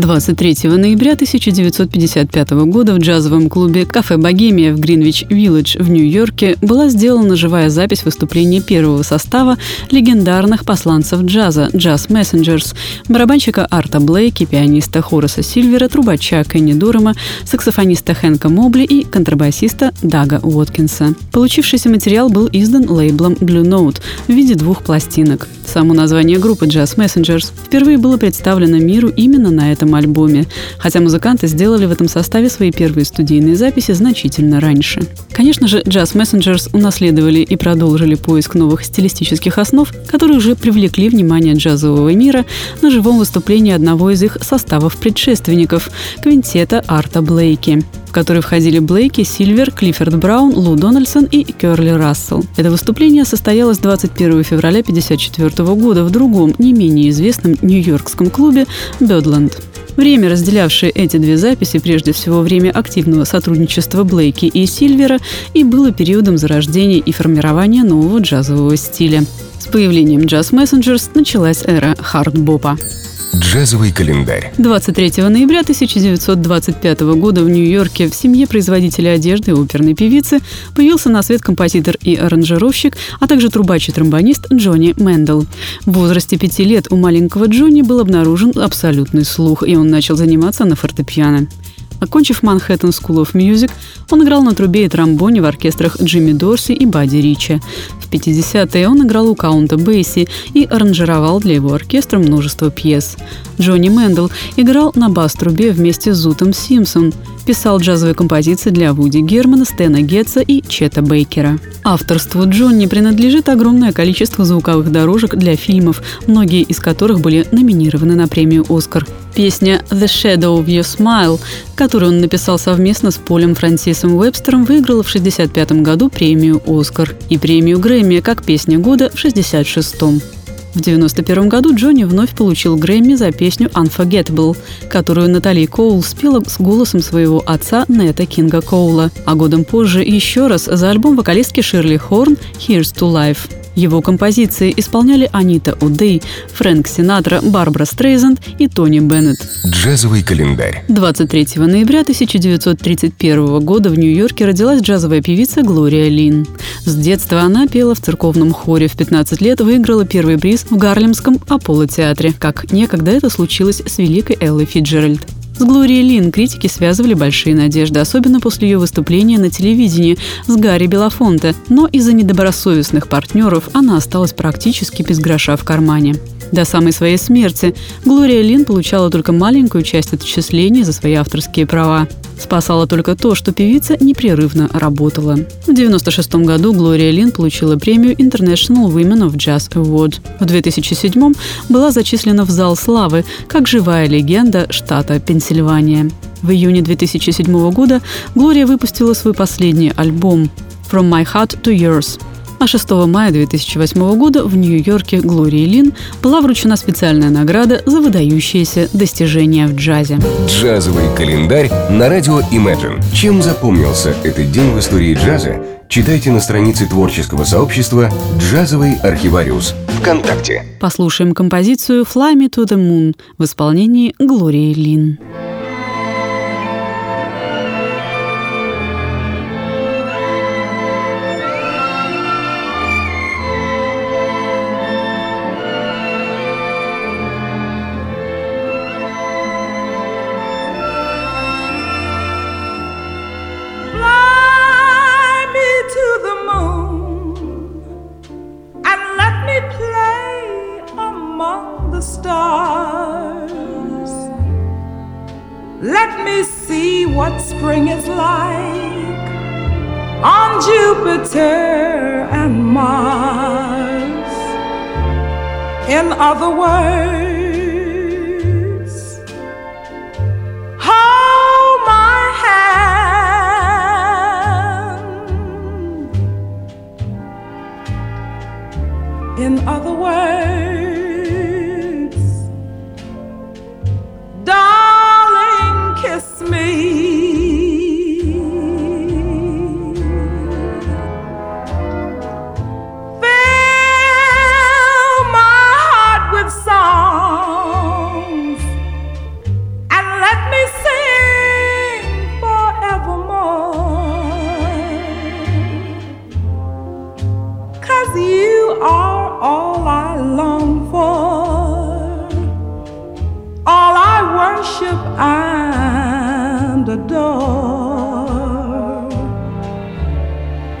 23 ноября 1955 года в джазовом клубе «Кафе Богемия» в Гринвич-Виллидж в Нью-Йорке была сделана живая запись выступления первого состава легендарных посланцев джаза «Джаз Мессенджерс», барабанщика Арта Блейки, пианиста Хораса Сильвера, трубача Кенни Дурама, саксофониста Хэнка Мобли и контрабасиста Дага Уоткинса. Получившийся материал был издан лейблом Blue Note в виде двух пластинок. Само название группы Jazz Messengers впервые было представлено миру именно на этом альбоме, хотя музыканты сделали в этом составе свои первые студийные записи значительно раньше. Конечно же, Jazz Messengers унаследовали и продолжили поиск новых стилистических основ, которые уже привлекли внимание джазового мира на живом выступлении одного из их составов предшественников – квинтета Арта Блейки в который входили Блейки, Сильвер, Клиффорд Браун, Лу Дональдсон и Керли Рассел. Это выступление состоялось 21 февраля 1954 года в другом, не менее известном нью-йоркском клубе «Бёдленд». Время, разделявшее эти две записи, прежде всего время активного сотрудничества Блейки и Сильвера, и было периодом зарождения и формирования нового джазового стиля. С появлением Jazz Messengers началась эра хард-бопа. Джазовый календарь. 23 ноября 1925 года в Нью-Йорке в семье производителя одежды и оперной певицы появился на свет композитор и аранжировщик, а также трубач и тромбонист Джонни Мэндл. В возрасте пяти лет у маленького Джонни был обнаружен абсолютный слух, и он начал заниматься на фортепиано. Окончив Manhattan School of Music, он играл на трубе и тромбоне в оркестрах Джимми Дорси и Бадди Ричи. В 50-е он играл у Каунта Бейси и аранжировал для его оркестра множество пьес. Джонни Мэндл играл на бас-трубе вместе с Зутом Симсом, писал джазовые композиции для Вуди Германа, Стэна Гетца и Чета Бейкера. Авторству Джонни принадлежит огромное количество звуковых дорожек для фильмов, многие из которых были номинированы на премию «Оскар». Песня «The Shadow of Your Smile», которую он написал совместно с Полем Франсисом Уэбстером, выиграла в 1965 году премию «Оскар» и премию Грэмми как «Песня года» в 1966. В 1991 году Джонни вновь получил Грэмми за песню «Unforgettable», которую Натали Коул спела с голосом своего отца Нета Кинга Коула, а годом позже еще раз за альбом вокалистки Ширли Хорн «Here's to Life». Его композиции исполняли Анита Удей, Фрэнк Синатра, Барбара Стрейзанд и Тони Беннет. Джазовый календарь. 23 ноября 1931 года в Нью-Йорке родилась джазовая певица Глория Лин. С детства она пела в церковном хоре. В 15 лет выиграла первый приз в Гарлемском Аполло-театре, как некогда это случилось с великой Эллой Фиджеральд. С Глорией Лин критики связывали большие надежды, особенно после ее выступления на телевидении с Гарри Белофонте, но из-за недобросовестных партнеров она осталась практически без гроша в кармане. До самой своей смерти Глория Лин получала только маленькую часть отчислений за свои авторские права. Спасало только то, что певица непрерывно работала. В 1996 году Глория Лин получила премию International Women of Jazz Award. В 2007 была зачислена в зал славы как живая легенда штата Пенсильвания. В июне 2007 года Глория выпустила свой последний альбом «From My Heart to Yours», а 6 мая 2008 года в Нью-Йорке Глории Лин была вручена специальная награда за выдающиеся достижения в джазе. Джазовый календарь на радио Imagine. Чем запомнился этот день в истории джаза, читайте на странице творческого сообщества «Джазовый архивариус» ВКонтакте. Послушаем композицию «Fly Me to the Moon» в исполнении Глории Лин. Let me see what spring is like on Jupiter and Mars. In other words,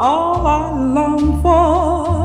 all I long for.